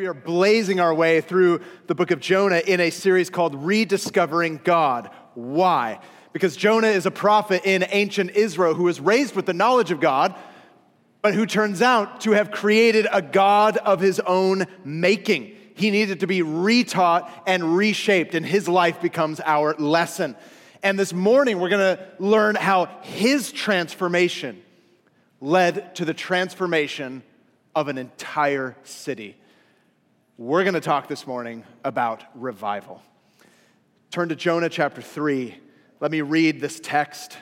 We are blazing our way through the book of Jonah in a series called Rediscovering God. Why? Because Jonah is a prophet in ancient Israel who was raised with the knowledge of God, but who turns out to have created a God of his own making. He needed to be retaught and reshaped, and his life becomes our lesson. And this morning, we're going to learn how his transformation led to the transformation of an entire city. We're going to talk this morning about revival. Turn to Jonah chapter 3. Let me read this text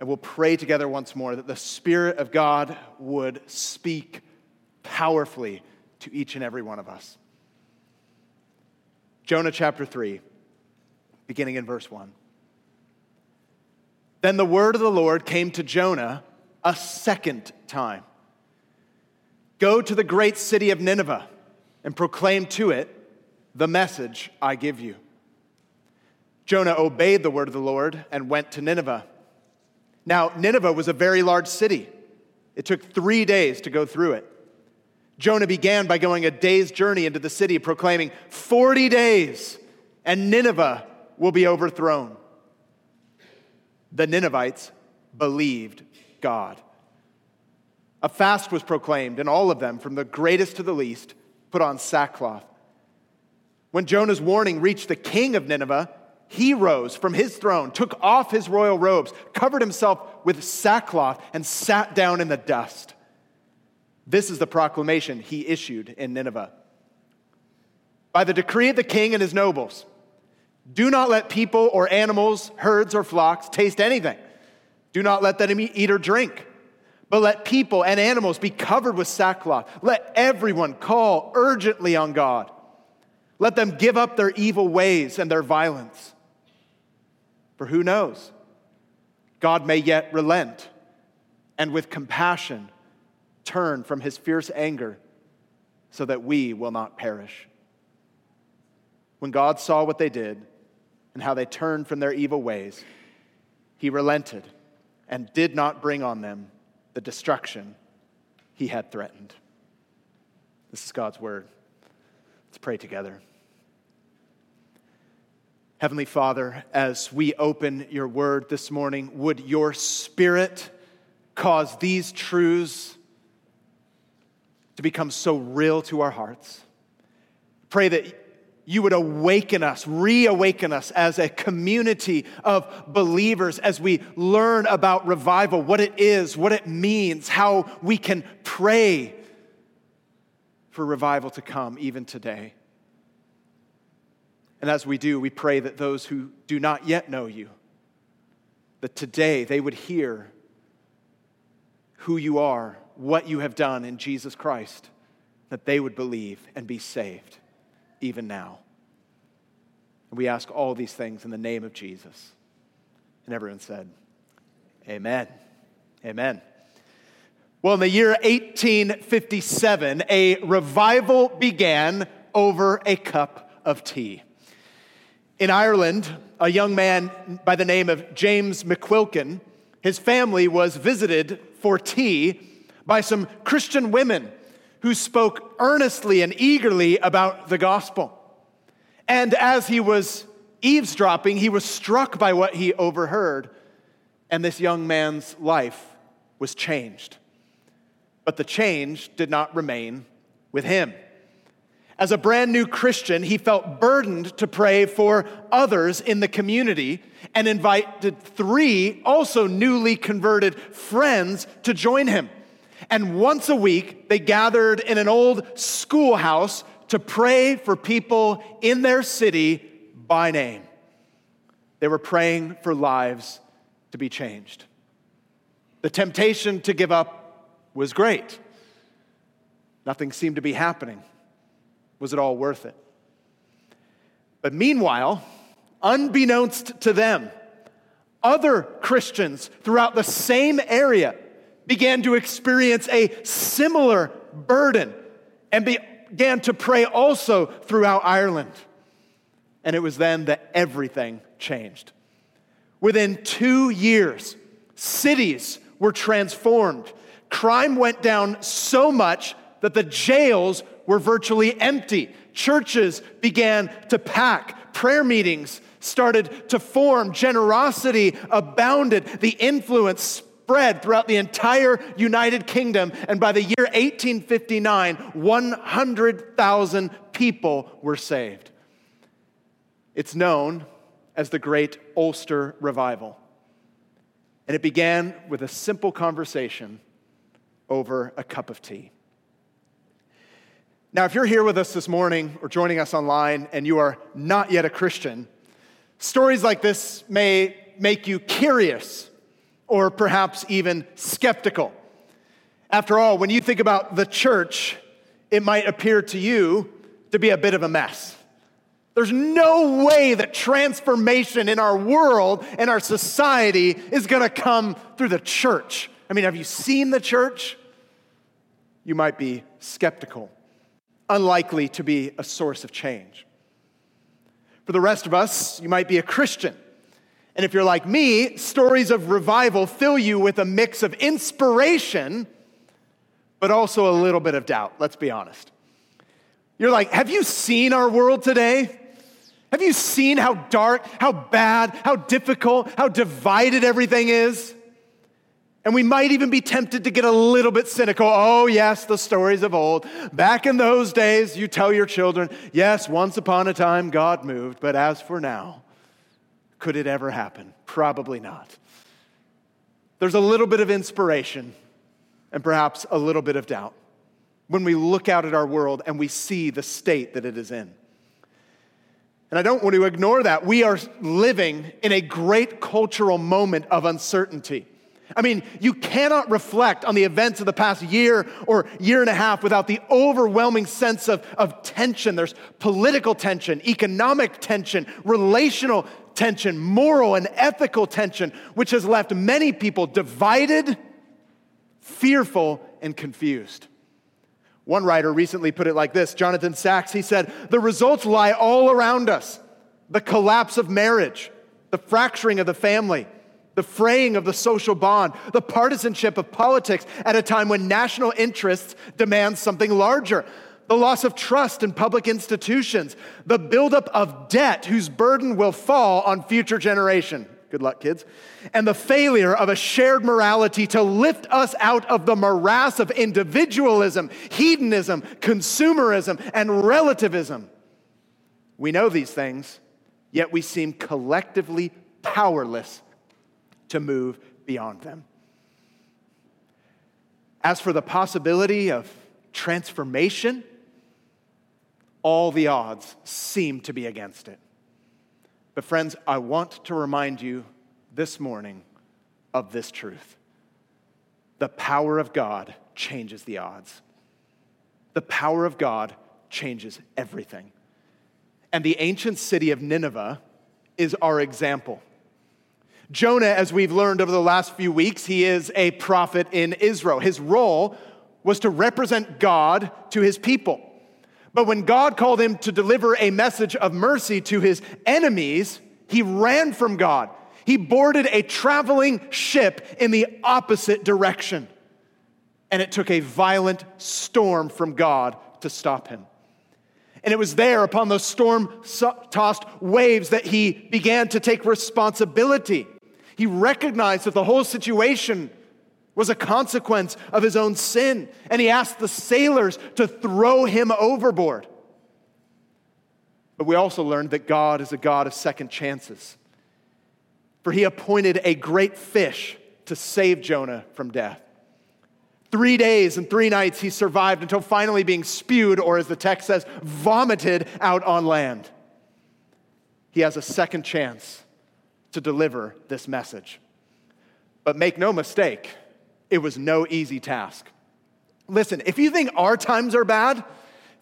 and we'll pray together once more that the Spirit of God would speak powerfully to each and every one of us. Jonah chapter 3, beginning in verse 1. Then the word of the Lord came to Jonah a second time Go to the great city of Nineveh and proclaim to it the message I give you. Jonah obeyed the word of the Lord and went to Nineveh. Now, Nineveh was a very large city. It took three days to go through it. Jonah began by going a day's journey into the city, proclaiming, 40 days, and Nineveh will be overthrown. The Ninevites believed God. A fast was proclaimed, and all of them, from the greatest to the least, put on sackcloth. When Jonah's warning reached the king of Nineveh, he rose from his throne, took off his royal robes, covered himself with sackcloth, and sat down in the dust. This is the proclamation he issued in Nineveh. By the decree of the king and his nobles, do not let people or animals, herds or flocks taste anything. Do not let them eat or drink. But let people and animals be covered with sackcloth. Let everyone call urgently on God. Let them give up their evil ways and their violence. For who knows? God may yet relent and with compassion turn from his fierce anger so that we will not perish. When God saw what they did and how they turned from their evil ways, he relented and did not bring on them the destruction he had threatened. This is God's word. Let's pray together. Heavenly Father, as we open your word this morning, would your spirit cause these truths to become so real to our hearts? Pray that you would awaken us, reawaken us as a community of believers as we learn about revival, what it is, what it means, how we can pray for revival to come even today. And as we do, we pray that those who do not yet know you, that today they would hear who you are, what you have done in Jesus Christ, that they would believe and be saved even now. And we ask all these things in the name of Jesus. And everyone said, Amen. Amen. Well, in the year 1857, a revival began over a cup of tea. In Ireland, a young man by the name of James McQuilkin, his family was visited for tea by some Christian women who spoke earnestly and eagerly about the gospel. And as he was eavesdropping, he was struck by what he overheard, and this young man's life was changed. But the change did not remain with him. As a brand new Christian, he felt burdened to pray for others in the community and invited three also newly converted friends to join him. And once a week, they gathered in an old schoolhouse to pray for people in their city by name. They were praying for lives to be changed. The temptation to give up was great. Nothing seemed to be happening. Was it all worth it? But meanwhile, unbeknownst to them, other Christians throughout the same area began to experience a similar burden and began to pray also throughout Ireland. And it was then that everything changed. Within two years, cities were transformed. Crime went down so much that the jails were virtually empty. Churches began to pack. Prayer meetings started to form. Generosity abounded. The influence spread throughout the entire United Kingdom. And by the year 1859, 100,000 people were saved. It's known as the Great Ulster Revival. And it began with a simple conversation over a cup of tea. Now, if you're here with us this morning or joining us online and you are not yet a Christian, stories like this may make you curious or perhaps even skeptical. After all, when you think about the church, it might appear to you to be a bit of a mess. There's no way that transformation in our world and our society is to come through the church. I mean, have you seen the church? You might be skeptical unlikely to be a source of change. For the rest of us, you might be a Christian. And if you're like me, stories of revival fill you with a mix of inspiration, but also a little bit of doubt, let's be honest. You're like, have you seen our world today? Have you seen how dark, how bad, how difficult, how divided everything is? And we might even be tempted to get a little bit cynical. Oh, yes, the stories of old. Back in those days, you tell your children, yes, once upon a time God moved, but as for now, could it ever happen? Probably not. There's a little bit of inspiration and perhaps a little bit of doubt when we look out at our world and we see the state that it is in. And I don't want to ignore that. We are living in a great cultural moment of uncertainty. I mean, you cannot reflect on the events of the past year or year and a half without the overwhelming sense of, of tension. There's political tension, economic tension, relational tension, moral and ethical tension, which has left many people divided, fearful, and confused. One writer recently put it like this Jonathan Sacks, he said, The results lie all around us the collapse of marriage, the fracturing of the family the fraying of the social bond, the partisanship of politics at a time when national interests demand something larger, the loss of trust in public institutions, the buildup of debt whose burden will fall on future generation. Good luck, kids. And the failure of a shared morality to lift us out of the morass of individualism, hedonism, consumerism, and relativism. We know these things, yet we seem collectively powerless to move beyond them. As for the possibility of transformation, all the odds seem to be against it. But, friends, I want to remind you this morning of this truth the power of God changes the odds. The power of God changes everything. And the ancient city of Nineveh is our example. Jonah, as we've learned over the last few weeks, he is a prophet in Israel. His role was to represent God to his people. But when God called him to deliver a message of mercy to his enemies, he ran from God. He boarded a traveling ship in the opposite direction. And it took a violent storm from God to stop him. And it was there upon those storm tossed waves that he began to take responsibility. He recognized that the whole situation was a consequence of his own sin, and he asked the sailors to throw him overboard. But we also learned that God is a God of second chances. For he appointed a great fish to save Jonah from death. Three days and three nights he survived until finally being spewed, or as the text says, vomited out on land. He has a second chance to deliver this message. But make no mistake, it was no easy task. Listen, if you think our times are bad,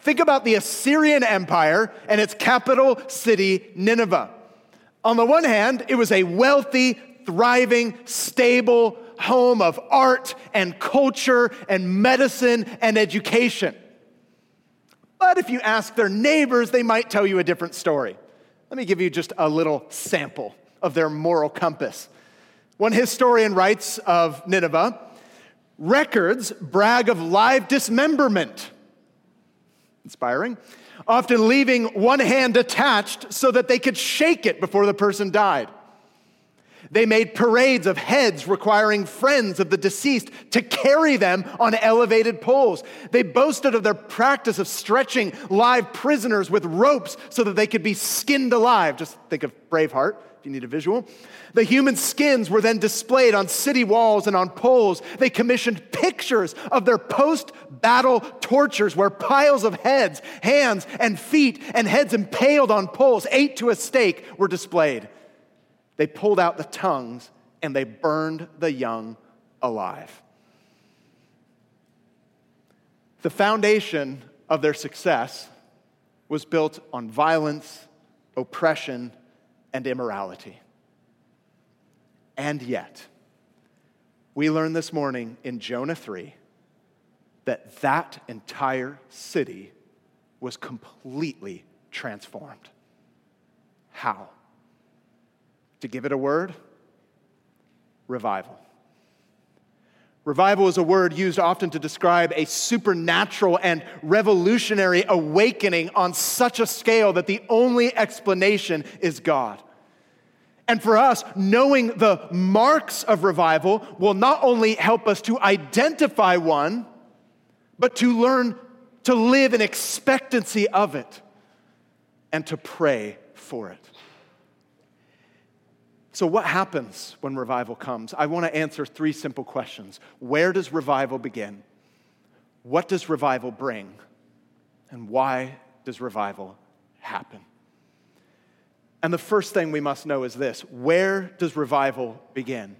think about the Assyrian Empire and its capital city, Nineveh. On the one hand, it was a wealthy, thriving, stable home of art and culture and medicine and education. But if you ask their neighbors, they might tell you a different story. Let me give you just a little sample of their moral compass. One historian writes of Nineveh records brag of live dismemberment. inspiring, often leaving one hand attached so that they could shake it before the person died. They made parades of heads requiring friends of the deceased to carry them on elevated poles. They boasted of their practice of stretching live prisoners with ropes so that they could be skinned alive. Just think of Braveheart if you need a visual. The human skins were then displayed on city walls and on poles. They commissioned pictures of their post battle tortures where piles of heads, hands, and feet, and heads impaled on poles, eight to a stake, were displayed. They pulled out the tongues and they burned the young alive. The foundation of their success was built on violence, oppression, and immorality. And yet, we learn this morning in Jonah 3 that that entire city was completely transformed. How? To give it a word, revival. Revival is a word used often to describe a supernatural and revolutionary awakening on such a scale that the only explanation is God. And for us, knowing the marks of revival will not only help us to identify one, but to learn to live in expectancy of it and to pray for it. So, what happens when revival comes? I want to answer three simple questions Where does revival begin? What does revival bring? And why does revival happen? And the first thing we must know is this where does revival begin?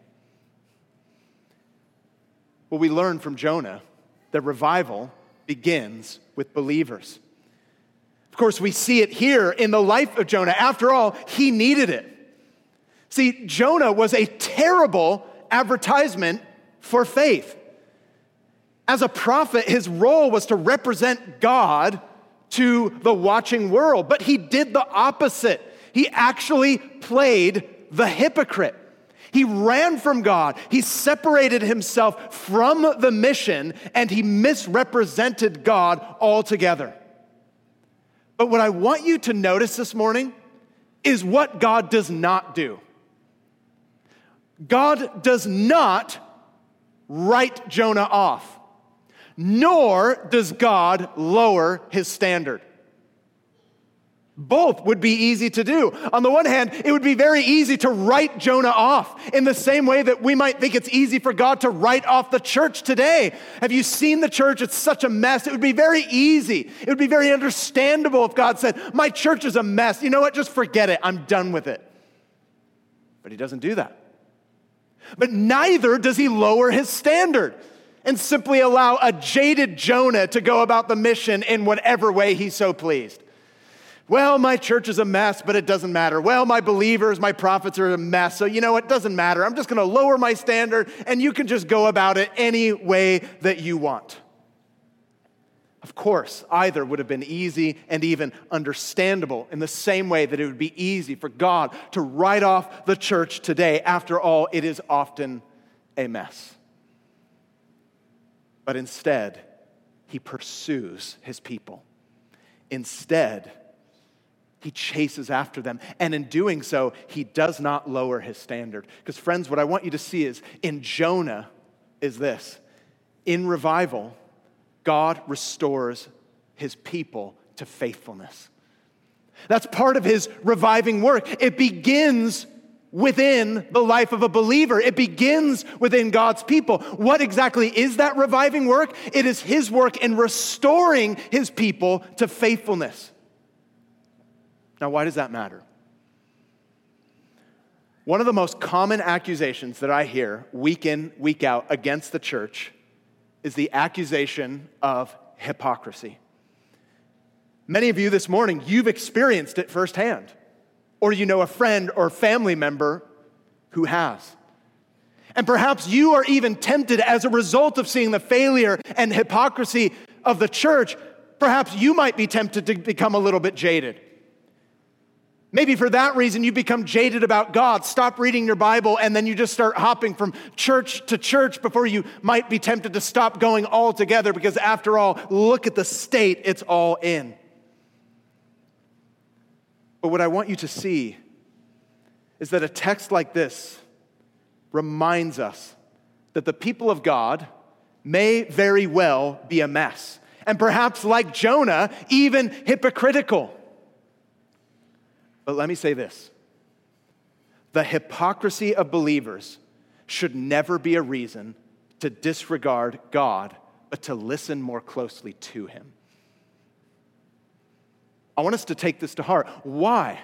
Well, we learn from Jonah that revival begins with believers. Of course, we see it here in the life of Jonah. After all, he needed it. See, Jonah was a terrible advertisement for faith. As a prophet, his role was to represent God to the watching world, but he did the opposite. He actually played the hypocrite. He ran from God. He separated himself from the mission and he misrepresented God altogether. But what I want you to notice this morning is what God does not do. God does not write Jonah off, nor does God lower his standard. Both would be easy to do. On the one hand, it would be very easy to write Jonah off in the same way that we might think it's easy for God to write off the church today. Have you seen the church? It's such a mess. It would be very easy. It would be very understandable if God said, My church is a mess. You know what? Just forget it. I'm done with it. But He doesn't do that. But neither does He lower His standard and simply allow a jaded Jonah to go about the mission in whatever way He's so pleased. Well, my church is a mess, but it doesn't matter. Well, my believers, my prophets are a mess, so you know it doesn't matter. I'm just going to lower my standard, and you can just go about it any way that you want. Of course, either would have been easy and even understandable in the same way that it would be easy for God to write off the church today. After all, it is often a mess. But instead, he pursues his people. Instead, he chases after them. And in doing so, he does not lower his standard. Because, friends, what I want you to see is in Jonah is this in revival, God restores his people to faithfulness. That's part of his reviving work. It begins within the life of a believer. It begins within God's people. What exactly is that reviving work? It is his work in restoring his people to faithfulness. Now, why does that matter? One of the most common accusations that I hear week in, week out against the church is the accusation of hypocrisy. Many of you this morning, you've experienced it firsthand, or you know a friend or family member who has. And perhaps you are even tempted as a result of seeing the failure and hypocrisy of the church. Perhaps you might be tempted to become a little bit jaded. Maybe for that reason you become jaded about God. Stop reading your Bible and then you just start hopping from church to church before you might be tempted to stop going altogether because, after all, look at the state it's all in. But what I want you to see is that a text like this reminds us that the people of God may very well be a mess, and perhaps like Jonah, even hypocritical. But let me say this the hypocrisy of believers should never be a reason to disregard God, but to listen more closely to Him. I want us to take this to heart. Why?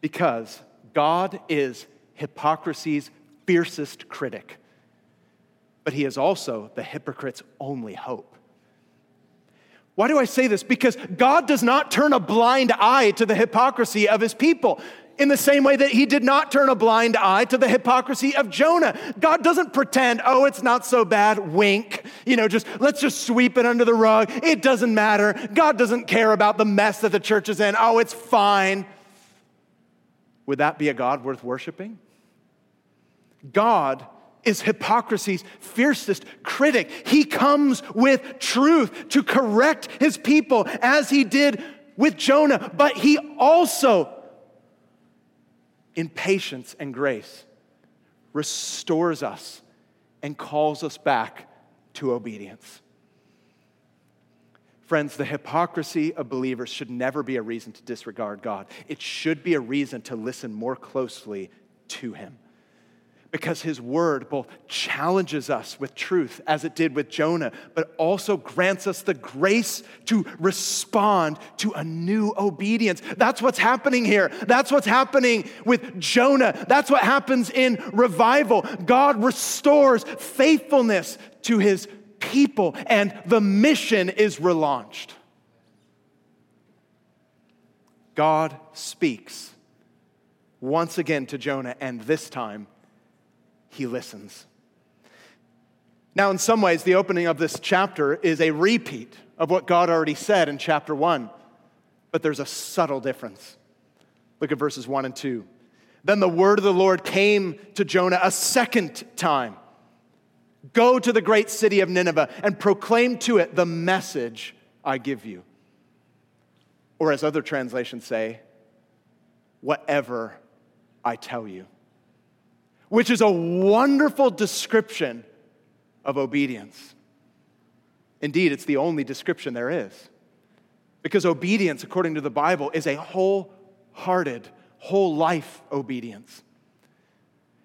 Because God is hypocrisy's fiercest critic, but He is also the hypocrite's only hope. Why do I say this? Because God does not turn a blind eye to the hypocrisy of his people in the same way that he did not turn a blind eye to the hypocrisy of Jonah. God doesn't pretend, oh, it's not so bad, wink. You know, just let's just sweep it under the rug. It doesn't matter. God doesn't care about the mess that the church is in. Oh, it's fine. Would that be a God worth worshiping? God is hypocrisy's fiercest critic. He comes with truth to correct his people as he did with Jonah, but he also, in patience and grace, restores us and calls us back to obedience. Friends, the hypocrisy of believers should never be a reason to disregard God. It should be a reason to listen more closely to Him because his word both challenges us with truth, as it did with Jonah, but also grants us the grace to respond to a new obedience. That's what's happening here. That's what's happening with Jonah. That's what happens in revival. God restores faithfulness to his people, and the mission is relaunched. God speaks once again to Jonah, and this time he listens. Now, in some ways, the opening of this chapter is a repeat of what God already said in chapter one, but there's a subtle difference. Look at verses one and two. Then the word of the Lord came to Jonah a second time Go to the great city of Nineveh and proclaim to it the message I give you. Or, as other translations say, whatever I tell you which is a wonderful description of obedience. Indeed, it's the only description there is. Because obedience, according to the Bible, is a wholehearted, whole life obedience.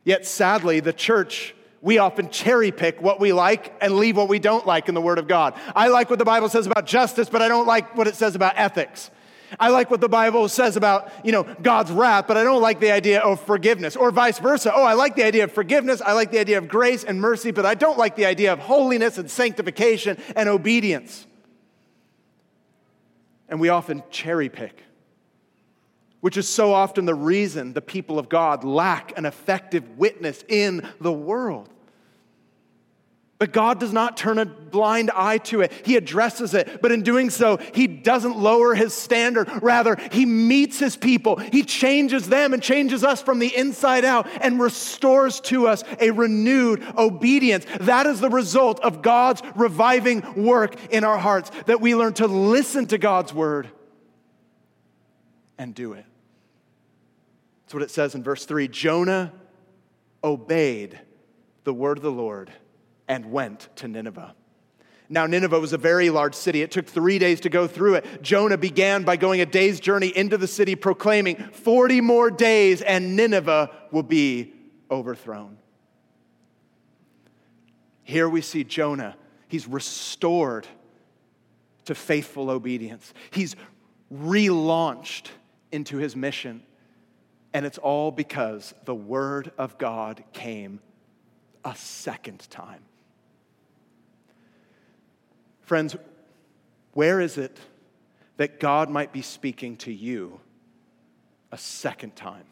Yet sadly, the church, we often cherry pick what we like and leave what we don't like in the Word of God. I like what the Bible says about justice, but I don't like what it says about ethics. I like what the Bible says about, you know, God's wrath, but I don't like the idea of forgiveness, or vice versa. Oh, I like the idea of forgiveness, I like the idea of grace and mercy, but I don't like the idea of holiness and sanctification and obedience. And we often cherry pick, which is so often the reason the people of God lack an effective witness in the world. But God does not turn a blind eye to it. He addresses it. But in doing so, He doesn't lower His standard. Rather, He meets His people. He changes them and changes us from the inside out and restores to us a renewed obedience. That is the result of God's reviving work in our hearts, that we learn to listen to God's word and do it. That's what it says in verse 3 Jonah obeyed the word of the Lord and went to Nineveh. Now, Nineveh was a very large city. It took three days to go through it. Jonah began by going a day's journey into the city, proclaiming, 40 more days and Nineveh will be overthrown. Here we see Jonah. He's restored to faithful obedience, he's relaunched into his mission. And it's all because the word of God came a second time. Friends, where is it that God might be speaking to you a second time?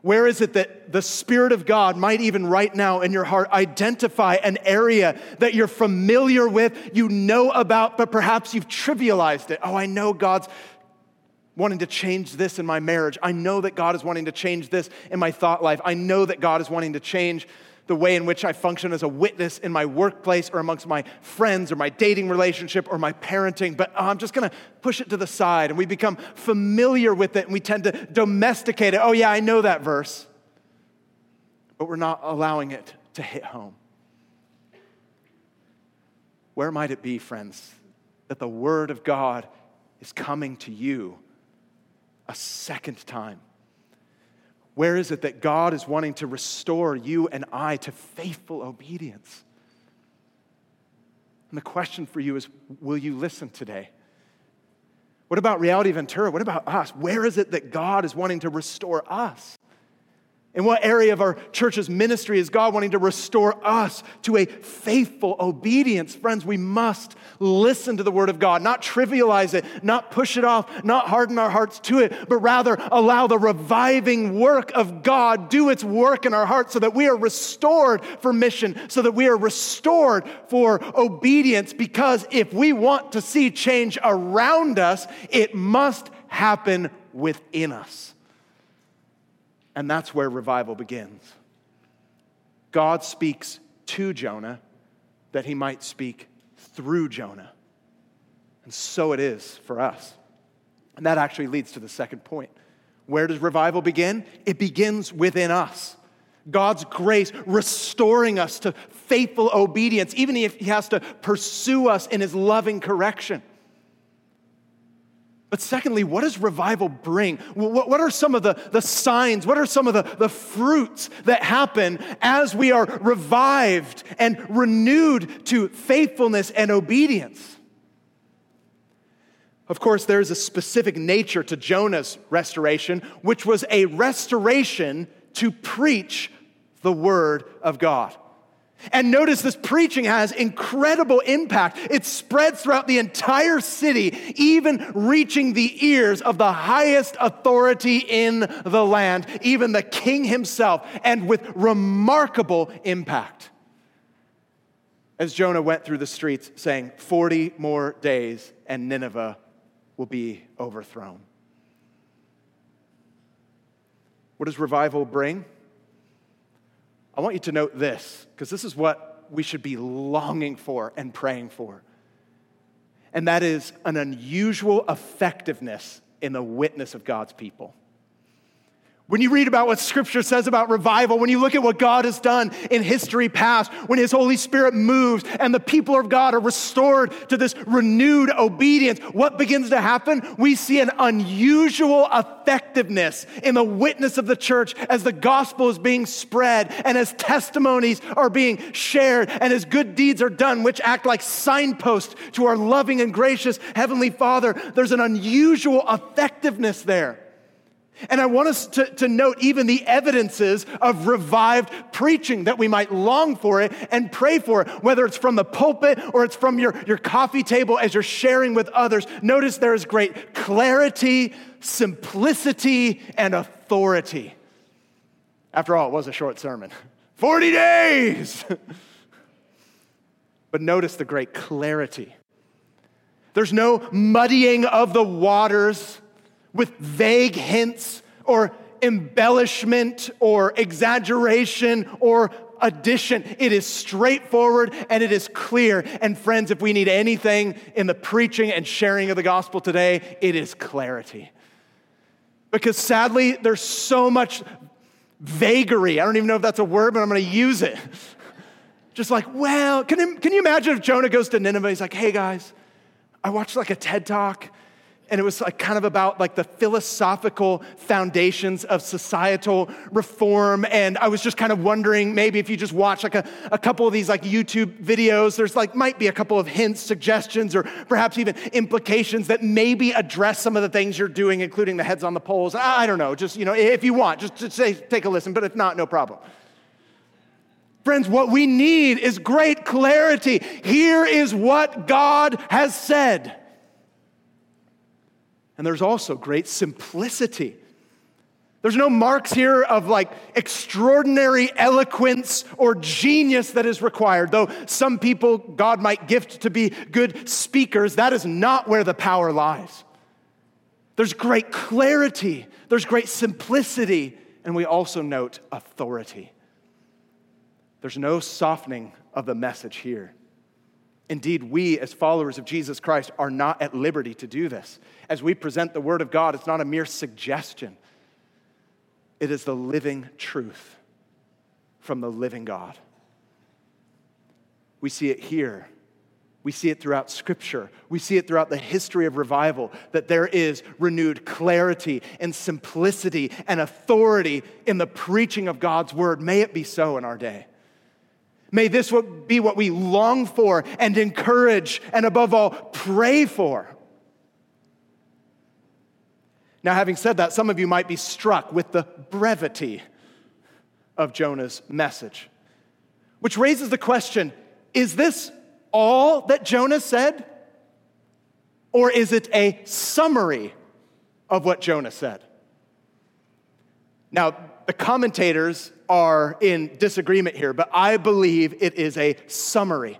Where is it that the Spirit of God might even right now in your heart identify an area that you're familiar with, you know about, but perhaps you've trivialized it? Oh, I know God's wanting to change this in my marriage. I know that God is wanting to change this in my thought life. I know that God is wanting to change the way in which I function as a witness in my workplace or amongst my friends or my dating relationship or my parenting, but oh, I'm just gonna push it to the side and we become familiar with it and we tend to domesticate it. Oh, yeah, I know that verse, but we're not allowing it to hit home. Where might it be, friends, that the Word of God is coming to you a second time? Where is it that God is wanting to restore you and I to faithful obedience? And the question for you is will you listen today? What about Reality Ventura? What about us? Where is it that God is wanting to restore us? In what area of our church's ministry is God wanting to restore us to a faithful obedience? Friends, we must listen to the Word of God, not trivialize it, not push it off, not harden our hearts to it, but rather allow the reviving work of God do its work in our hearts so that we are restored for mission, so that we are restored for obedience. Because if we want to see change around us, it must happen within us. And that's where revival begins. God speaks to Jonah that he might speak through Jonah. And so it is for us. And that actually leads to the second point. Where does revival begin? It begins within us. God's grace restoring us to faithful obedience, even if He has to pursue us in His loving correction. But secondly, what does revival bring? What, are some of the, the signs? What are some of the, the fruits that happen as we are revived and renewed to faithfulness and obedience? Of course, there is a specific nature to Jonah's restoration, which was a restoration to preach the word of God. And notice this preaching has incredible impact. It spreads throughout the entire city, even reaching the ears of the highest authority in the land, even the king himself, and with remarkable impact. As Jonah went through the streets saying, 40 more days and Nineveh will be overthrown. What does revival bring? I want you to note this, because this is what we should be longing for and praying for. And that is an unusual effectiveness in the witness of God's people. When you read about what Scripture says about revival, when you look at what God has done in history past, when His Holy Spirit moves and the people of God are restored to this renewed obedience, what begins to happen? We see an unusual effectiveness in the witness of the church as the gospel is being spread and as testimonies are being shared and as good deeds are done, which act like signposts to our loving and gracious Heavenly Father. There's an unusual effectiveness there. And I want us to, to note even the evidences of revived preaching that we might long for it and pray for it, whether it's from the pulpit or it's from your, your coffee table as you're sharing with others. Notice there is great clarity, simplicity, and authority. After all, it was a short sermon 40 days! but notice the great clarity. There's no muddying of the waters with vague hints or embellishment or exaggeration or addition. It is straightforward and it is clear. And friends, if we need anything in the preaching and sharing of the gospel today, it is clarity. Because sadly, there's so much vagary. I don't even know if that's a word, but I'm going to use it. Just like, well, can you, can you imagine if Jonah goes to Nineveh? He's like, hey guys, I watched like a TED talk and it was like kind of about like the philosophical foundations of societal reform. And i was just kind of wondering maybe if you just watch like a, a couple of these like youtube videos there's like might be a couple of hints suggestions or perhaps even implications that maybe address some of the things you're doing including the heads on the poles i, I don't know. Just you know if you want just, just say, take a listen. But if not no problem. Friends, what we need is great clarity. Here is what God has said. And there's also great simplicity. There's no marks here of like extraordinary eloquence or genius that is required. Though some people God might gift to be good speakers, that is not where the power lies. There's great clarity, there's great simplicity, and we also note authority. There's no softening of the message here. Indeed, we as followers of Jesus Christ are not at liberty to do this. As we present the Word of God, it's not a mere suggestion, it is the living truth from the living God. We see it here. We see it throughout Scripture. We see it throughout the history of revival that there is renewed clarity and simplicity and authority in the preaching of God's Word. May it be so in our day. May this be what we long for and encourage and, above all, pray for. Now, having said that, some of you might be struck with the brevity of Jonah's message, which raises the question is this all that Jonah said? Or is it a summary of what Jonah said? Now, the commentators are in disagreement here, but I believe it is a summary.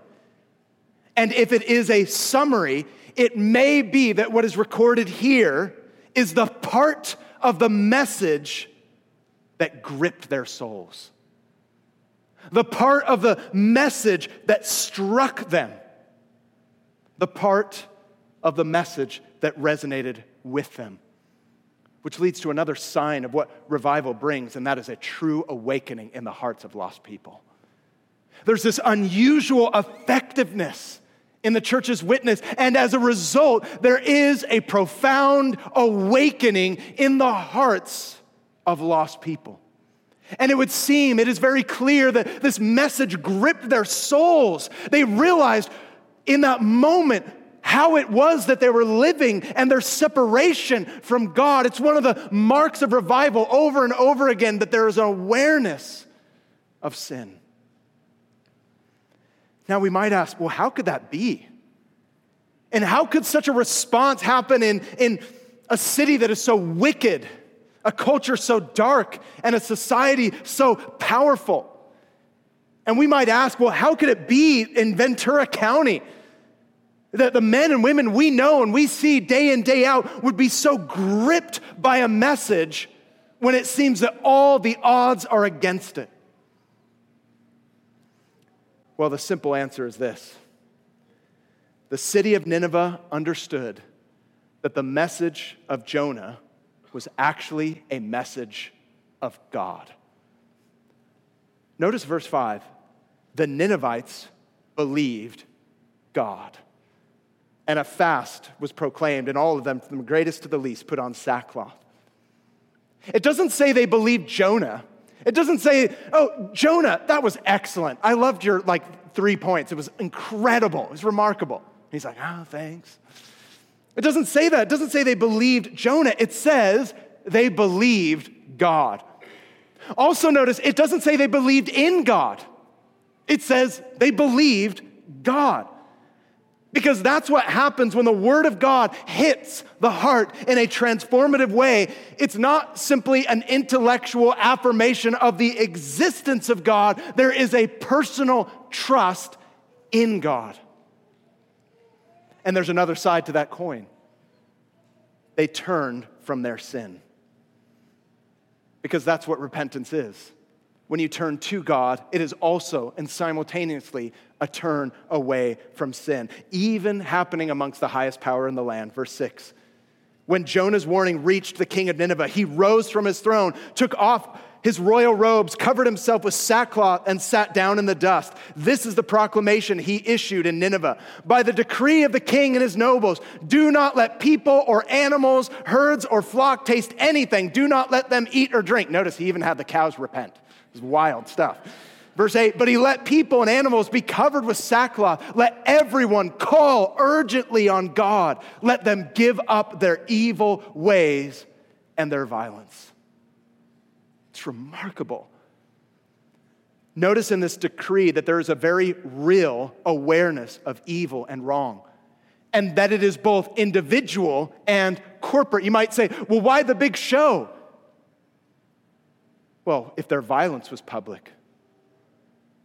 And if it is a summary, it may be that what is recorded here is the part of the message that gripped their souls the part of the message that struck them, the part of the message that resonated with them. Which leads to another sign of what revival brings, and that is a true awakening in the hearts of lost people. There's this unusual effectiveness in the church's witness, and as a result, there is a profound awakening in the hearts of lost people. And it would seem, it is very clear that this message gripped their souls. They realized in that moment how it was that they were living and their separation from God. It's one of the marks of revival over and over again that there is an awareness of sin. Now we might ask, well, how could that be? And how could such a response happen in, in a city that is so wicked? a culture so dark and a society so powerful. And we might ask, well, how could it be in Ventura County that the men and women we know and we see day in, day out would be so gripped by a message when it seems that all the odds are against it? Well, the simple answer is this the city of Nineveh understood that the message of Jonah was actually a message of God. Notice verse 5 the Ninevites believed God. And a fast was proclaimed, and all of them, from the greatest to the least, put on sackcloth. It doesn't say they believed Jonah. It doesn't say, oh, Jonah, that was excellent. I loved your like three points. It was incredible. It was remarkable. He's like, oh, thanks. It doesn't say that. It doesn't say they believed Jonah. It says they believed God. Also, notice it doesn't say they believed in God, it says they believed God. Because that's what happens when the Word of God hits the heart in a transformative way. It's not simply an intellectual affirmation of the existence of God, there is a personal trust in God. And there's another side to that coin. They turned from their sin. Because that's what repentance is. When you turn to God, it is also and simultaneously a turn away from sin, even happening amongst the highest power in the land. Verse 6. When Jonah's warning reached the king of Nineveh, he rose from his throne, took off his royal robes, covered himself with sackcloth, and sat down in the dust. This is the proclamation he issued in Nineveh. By the decree of the king and his nobles, do not let people or animals, herds or flock taste anything. Do not let them eat or drink. Notice he even had the cows repent. It's wild stuff. Verse 8, but he let people and animals be covered with sackcloth. Let everyone call urgently on God. Let them give up their evil ways and their violence. It's remarkable. Notice in this decree that there is a very real awareness of evil and wrong, and that it is both individual and corporate. You might say, well, why the big show? Well, if their violence was public,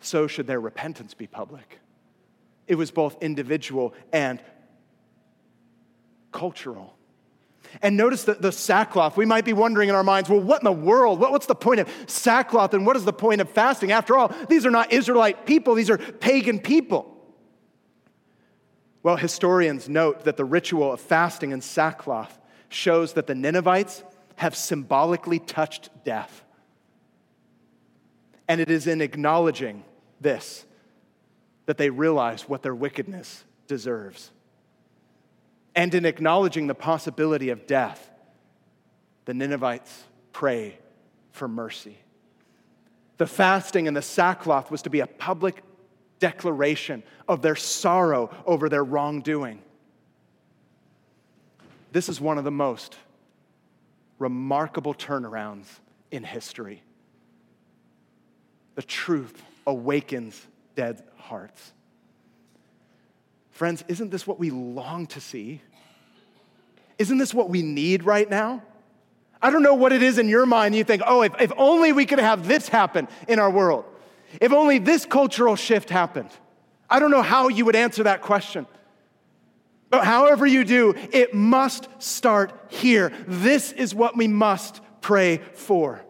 so should their repentance be public. It was both individual and cultural. And notice the, the sackcloth. We might be wondering in our minds, well, what in the world? What, what's the point of sackcloth and what is the point of fasting? After all, these are not Israelite people, these are pagan people. Well, historians note that the ritual of fasting and sackcloth shows that the Ninevites have symbolically touched death. And it is in acknowledging this that they realize what their wickedness deserves. And in acknowledging the possibility of death, the Ninevites pray for mercy. The fasting and the sackcloth was to be a public declaration of their sorrow over their wrongdoing. This is one of the most remarkable turnarounds in history. The truth awakens dead hearts. Friends, isn't this what we long to see? Isn't this what we need right now? I don't know what it is in your mind. You think, oh, if, if only we could have this happen in our world. If only this cultural shift happened. I don't know how you would answer that question. But however you do, it must start here. This is what we must pray for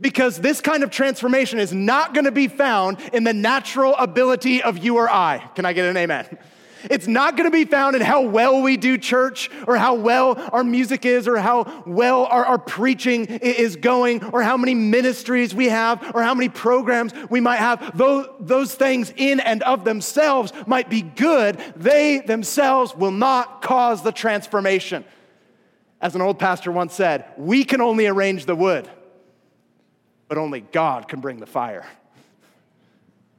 because this kind of transformation is not going to be found in the natural ability of you or I. Can I get an amen? It's not going to be found in how well we do church or how well our music is or how well our, our, preaching is going or how many ministries we have or how many programs we might have. Those, those things in and of themselves might be good. They themselves will not cause the transformation. As an old pastor once said, we can only arrange the wood but only God can bring the fire.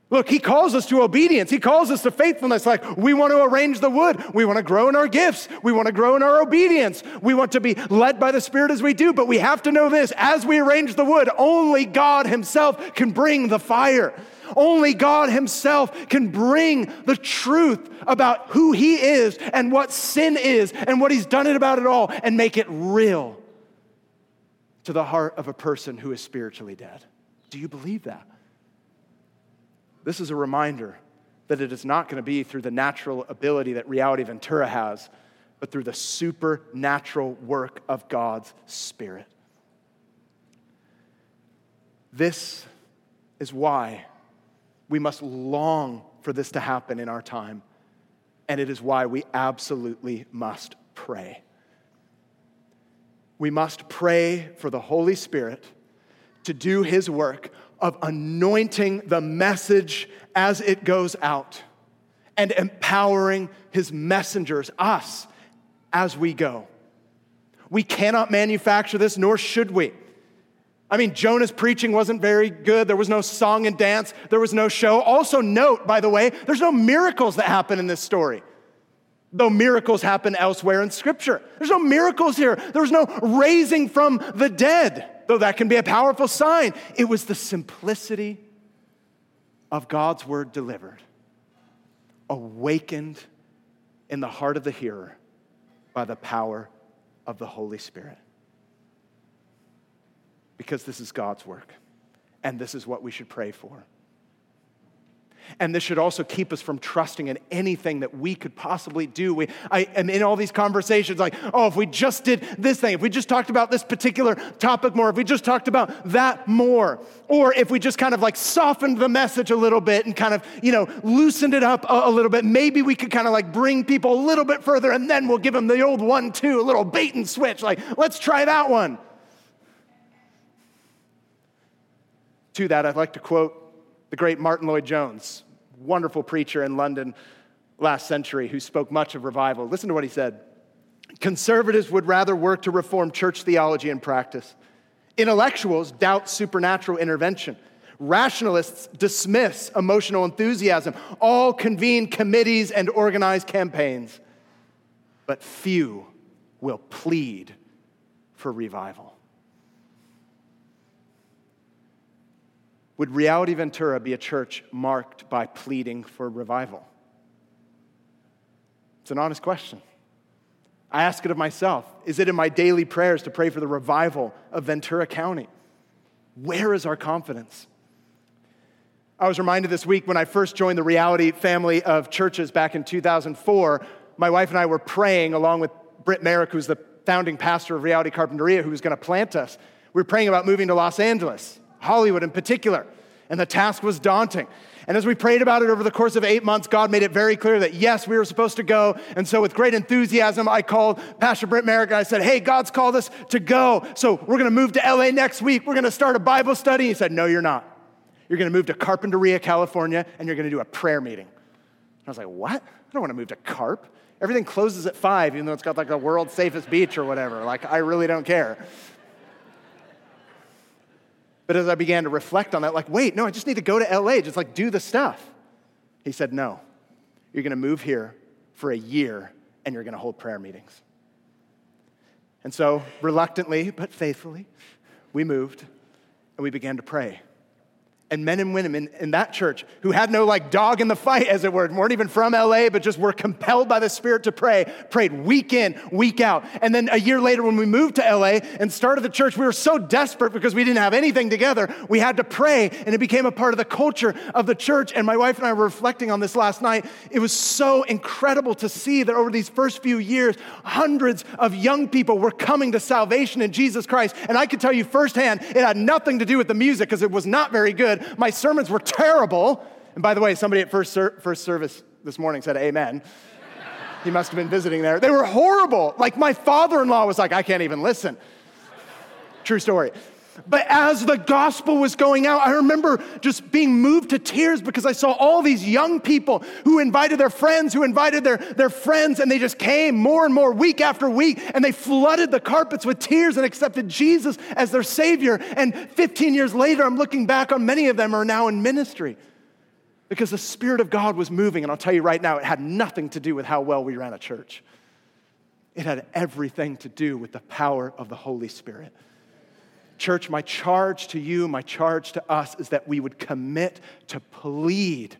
Look, he calls us to obedience. He calls us to faithfulness. Like, we want to arrange the wood. We want to grow in our gifts. We want to grow in our obedience. We want to be led by the Spirit as we do. But we have to know this as we arrange the wood, only God Himself can bring the fire. Only God Himself can bring the truth about who He is and what sin is and what He's done it about it all and make it real to the heart of a person who is spiritually dead. Do you believe that? This is a reminder that it is not going to be through the natural ability that Reality Ventura has, but through the supernatural work of God's Spirit. This is why we must long for this to happen in our time, and it is why we absolutely must pray we must pray for the Holy Spirit to do his work of anointing the message as it goes out and empowering his messengers, us, as we go. We cannot manufacture this, nor should we. I mean, Jonah's preaching wasn't very good. There was no song and dance, there was no show. Also, note, by the way, there's no miracles that happen in this story though miracles happen elsewhere in Scripture. There's no miracles here. There's no raising from the dead, though that can be a powerful sign. It was the simplicity of God's word delivered, awakened in the heart of the hearer by the power of the Holy Spirit. Because this is God's work, and this is what we should pray for. And this should also keep us from trusting in anything that we could possibly do. We, I am in all these conversations like, oh, if we just did this thing, if we just talked about this particular topic more, if we just talked about that more, or if we just kind of like softened the message a little bit and kind of, you know, loosened it up a, a little bit, maybe we could kind of like bring people a little bit further and then we'll give them the old one, too, a little bait and switch. Like, let's try that one. To that, I'd like to quote the great Martyn Lloyd-Jones, wonderful preacher in London last century who spoke much of revival. Listen to what he said Conservatives would rather work to reform church theology and practice. Intellectuals doubt supernatural intervention. Rationalists dismiss emotional enthusiasm. All convene committees and organize campaigns. But few will plead for revival. Would Reality Ventura be a church marked by pleading for revival? It's an honest question. I ask it of myself. Is it in my daily prayers to pray for the revival of Ventura County? Where is our confidence? I was reminded this week when I first joined the reality family of churches back in 2004. My wife and I were praying along with Britt Merrick, who's the founding pastor of Reality Carpinteria who was going to plant us. We were praying about moving to Los Angeles, Hollywood in particular, and the task was daunting. And as we prayed about it over the course of eight months, God made it very clear that yes, we were supposed to go. And so, with great enthusiasm, I called Pastor Britt Merrick and I said, Hey, God's called us to go. So, we're going to move to LA next week. We're going to start a Bible study. He said, No, you're not. You're going to move to Carpinteria, California, and you're going to do a prayer meeting. I was like, What? I don't want to move to Carp. Everything closes at five, even though it's got like the world's safest beach or whatever. Like, I really don't care. But as I began to reflect on that, like, wait, no, I just need to go to LA, just like do the stuff. He said, no, you're going to move here for a year and you're going to hold prayer meetings. And so, reluctantly but faithfully, we moved and we began to pray and men and women in, in, that church who had no like dog in the fight, as it were, weren't even from LA, but just were compelled by the Spirit to pray, prayed week in, week out. And then a year later, when we moved to LA and started the church, we were so desperate because we didn't have anything together. We had to pray, and it became a part of the culture of the church. And my wife and I were reflecting on this last night. It was so incredible to see that over these first few years, hundreds of young people were coming to salvation in Jesus Christ. And I can tell you firsthand, it had nothing to do with the music because it was not very good good. My sermons were terrible. And by the way, somebody at first, ser- first service this morning said, Amen. he must have been visiting there. They were horrible. Like my father in law was like, I can't even listen. True story. But as the gospel was going out, I remember just being moved to tears because I saw all these young people who invited their friends, who invited their, their friends, and they just came more and more week after week, and they flooded the carpets with tears and accepted Jesus as their Savior. And 15 years later, I'm looking back on many of them are now in ministry because the Spirit of God was moving. And I'll tell you right now, it had nothing to do with how well we ran a church, it had everything to do with the power of the Holy Spirit. Church, my charge to you, my charge to us is that we would commit to plead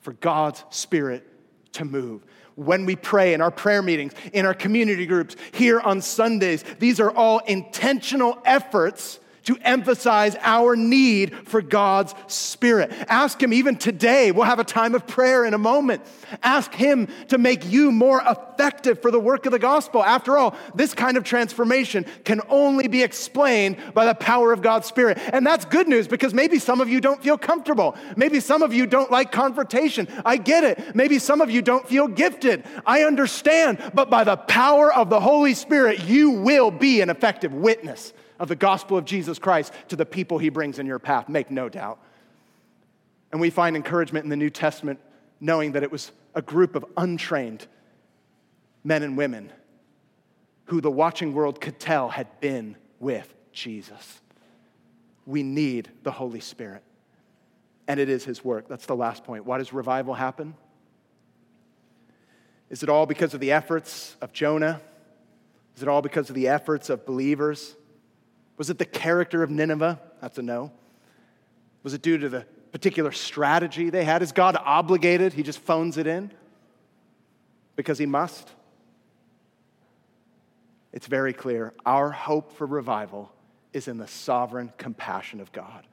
for God's Spirit to move. When we pray in our prayer meetings, in our community groups, here on Sundays, these are all intentional efforts to emphasize our need for God's Spirit. Ask Him even today. We'll have a time of prayer in a moment. Ask Him to make you more effective for the work of the gospel. After all, this kind of transformation can only be explained by the power of God's Spirit. And that's good news because maybe some of you don't feel comfortable. Maybe some of you don't like confrontation. I get it. Maybe some of you don't feel gifted. I understand. But by the power of the Holy Spirit, you will be an effective witness of the gospel of Jesus Christ to the people he brings in your path, make no doubt. And we find encouragement in the New Testament knowing that it was a group of untrained men and women who the watching world could tell had been with Jesus. We need the Holy Spirit, and it is his work. That's the last point. Why does revival happen? Is it all because of the efforts of Jonah? Is it all because of the efforts of believers? Was it the character of Nineveh? That's a no. Was it due to the particular strategy they had? Is God obligated? He just phones it in because he must? It's very clear. Our hope for revival is in the sovereign compassion of God.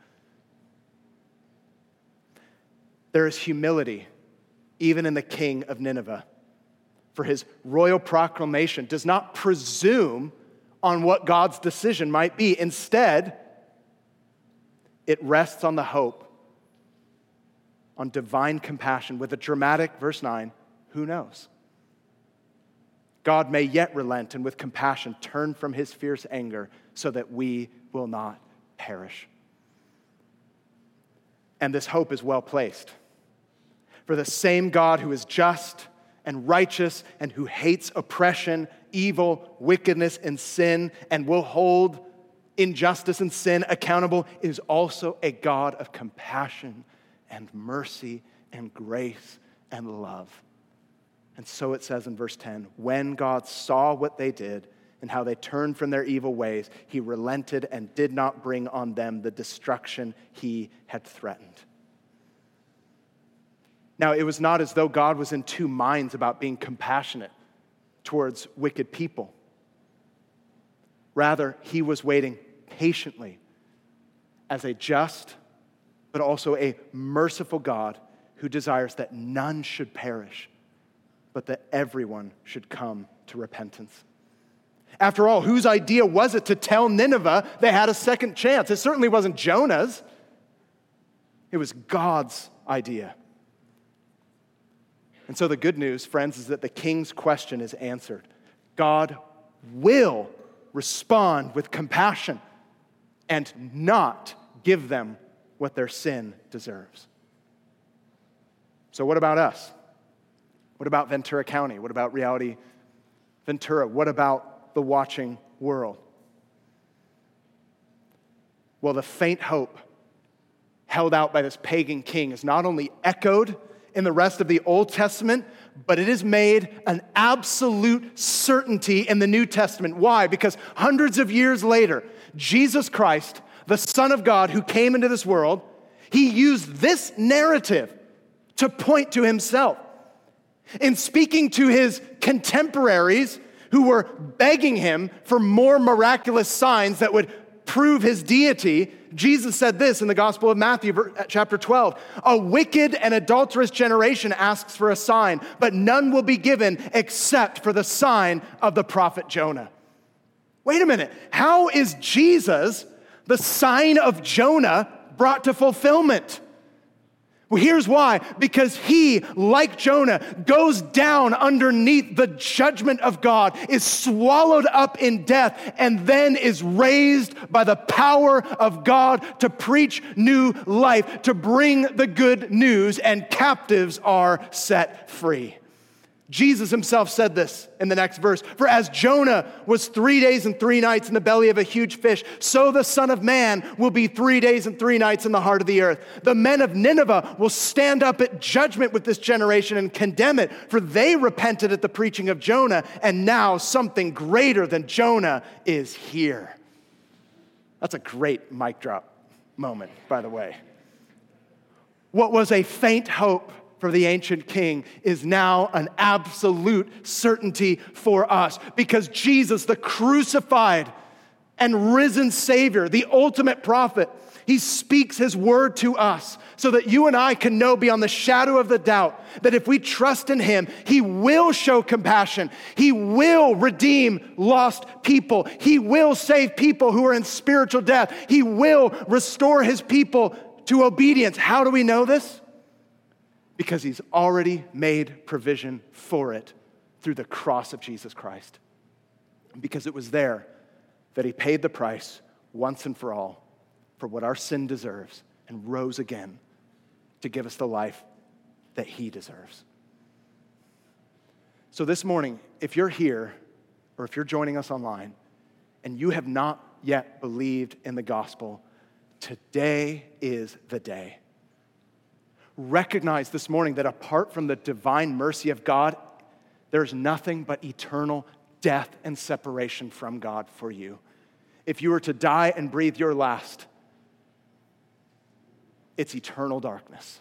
There is humility even in the king of Nineveh, for his royal proclamation does not presume on what God's decision might be. Instead, it rests on the hope, on divine compassion, with a dramatic, verse 9, who knows? God may yet relent and with compassion turn from his fierce anger so that we will not perish. And this hope is well placed. For the same God who is just and righteous and who hates oppression evil, wickedness, and sin, and will hold injustice and sin accountable, is also a God of compassion and mercy and grace and love. And so it says in verse 10 when God saw what they did and how they turned from their evil ways, he relented and did not bring on them the destruction he had threatened. Now, it was not as though God was in two minds about being compassionate towards wicked people. Rather, he was waiting patiently as a just, but also a merciful God who desires that none should perish, but that everyone should come to repentance. After all, whose idea was it to tell Nineveh they had a second chance? It certainly wasn't Jonah's, it was God's idea. And so the good news, friends, is that the king's question is answered. God will respond with compassion and not give them what their sin deserves. So, what about us? What about Ventura County? What about Reality Ventura? What about the watching world? Well, the faint hope held out by this pagan king is not only echoed in the rest of the Old Testament, but it is made an absolute certainty in the New Testament. Why? Because hundreds of years later, Jesus Christ, the Son of God who came into this world, he used this narrative to point to himself. In speaking to his contemporaries who were begging him for more miraculous signs that would prove his deity, Jesus said this in the Gospel of Matthew, chapter 12 A wicked and adulterous generation asks for a sign, but none will be given except for the sign of the prophet Jonah. Wait a minute. How is Jesus, the sign of Jonah, brought to fulfillment? Well, here's why because he, like Jonah, goes down underneath the judgment of God, is swallowed up in death, and then is raised by the power of God to preach new life, to bring the good news, and captives are set free. Jesus himself said this in the next verse For as Jonah was three days and three nights in the belly of a huge fish, so the Son of Man will be three days and three nights in the heart of the earth. The men of Nineveh will stand up at judgment with this generation and condemn it, for they repented at the preaching of Jonah, and now something greater than Jonah is here. That's a great mic drop moment, by the way. What was a faint hope for the ancient king is now an absolute certainty for us because Jesus, the crucified and risen Savior, the ultimate prophet, he speaks his word to us so that you and I can know beyond the shadow of the doubt that if we trust in him, he will show compassion. He will redeem lost people. He will save people who are in spiritual death. He will restore his people to obedience. How do we know this? Because he's already made provision for it through the cross of Jesus Christ. Because it was there that he paid the price once and for all for what our sin deserves and rose again to give us the life that he deserves. So, this morning, if you're here or if you're joining us online and you have not yet believed in the gospel, today is the day recognize this morning that apart from the divine mercy of God, there's nothing but eternal death and separation from God for you. If you were to die and breathe your last, it's eternal darkness.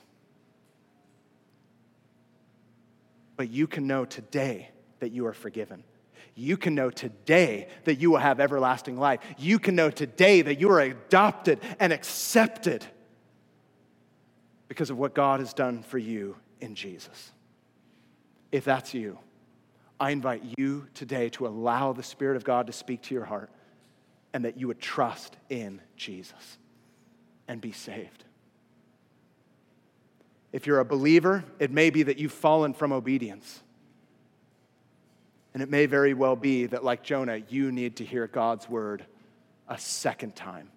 But you can know today that you are forgiven. You can know today that you will have everlasting life. You can know today that you are adopted and accepted because of what God has done for you in Jesus. If that's you, I invite you today to allow the Spirit of God to speak to your heart and that you would trust in Jesus and be saved. If you're a believer, it may be that you've fallen from obedience. And it may very well be that, like Jonah, you need to hear God's word a second time.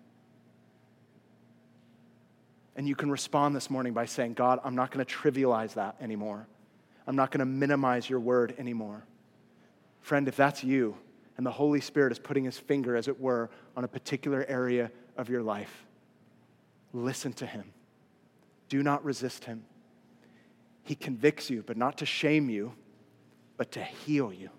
And you can respond this morning by saying, God, I'm not going to trivialize that anymore. I'm not going to minimize your word anymore. Friend, if that's you, and the Holy Spirit is putting his finger, as it were, on a particular area of your life, listen to him. Do not resist him. He convicts you, but not to shame you, but to heal you.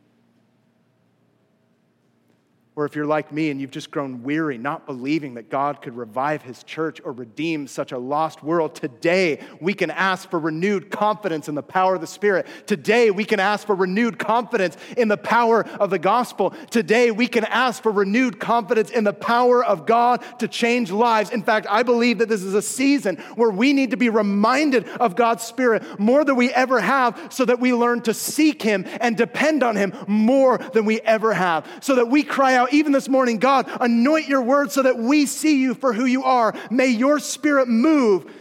Or if you're like me and you've just grown weary, not believing that God could revive his church or redeem such a lost world, today we can ask for renewed confidence in the power of the Spirit. Today we can ask for renewed confidence in the power of the gospel. Today we can ask for renewed confidence in the power of God to change lives. In fact, I believe that this is a season where we need to be reminded of God's Spirit more than we ever have so that we learn to seek him and depend on him more than we ever have. So that we cry out, even this morning, God, anoint your word so that we see you for who you are. May your spirit move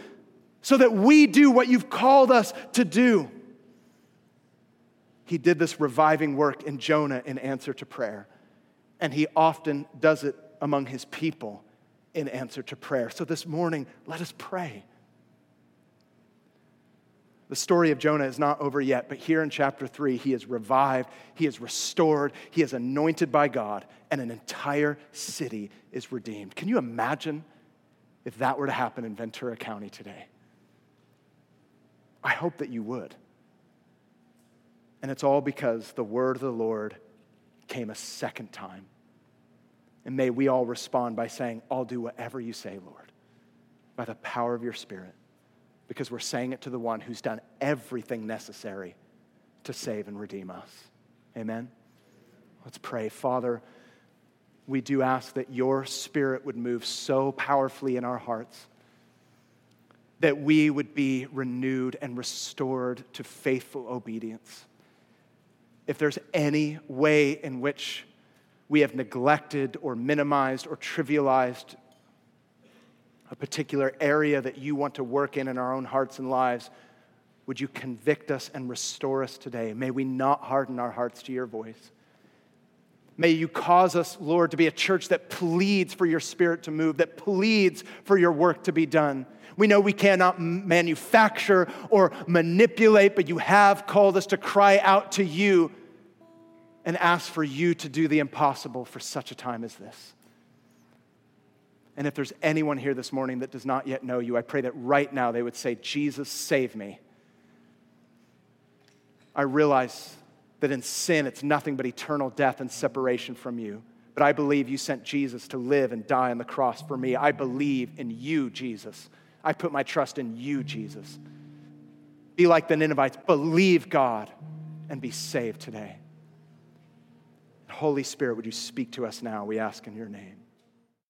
so that we do what you've called us to do. He did this reviving work in Jonah in answer to prayer, and he often does it among his people in answer to prayer. So this morning, let us pray. The story of Jonah is not over yet, but here in chapter 3, he is revived, he is restored, he is anointed by God, and an entire city is redeemed. Can you imagine if that were to happen in Ventura County today? I hope that you would. And it's all because the word of the Lord came a second time. And may we all respond by saying, I'll do whatever you say, Lord, by the power of your Spirit because we're saying it to the one who's done everything necessary to save and redeem us. Amen? Let's pray. Father, we do ask that your spirit would move so powerfully in our hearts that we would be renewed and restored to faithful obedience. If there's any way in which we have neglected or minimized or trivialized a particular area that you want to work in in our own hearts and lives, would you convict us and restore us today? May we not harden our hearts to your voice. May you cause us, Lord, to be a church that pleads for your spirit to move, that pleads for your work to be done. We know we cannot manufacture or manipulate, but you have called us to cry out to you and ask for you to do the impossible for such a time as this. And if there's anyone here this morning that does not yet know you, I pray that right now they would say, Jesus, save me. I realize that in sin it's nothing but eternal death and separation from you. But I believe you sent Jesus to live and die on the cross for me. I believe in you, Jesus. I put my trust in you, Jesus. Be like the Ninevites, believe God and be saved today. Holy Spirit, would you speak to us now? We ask in your name.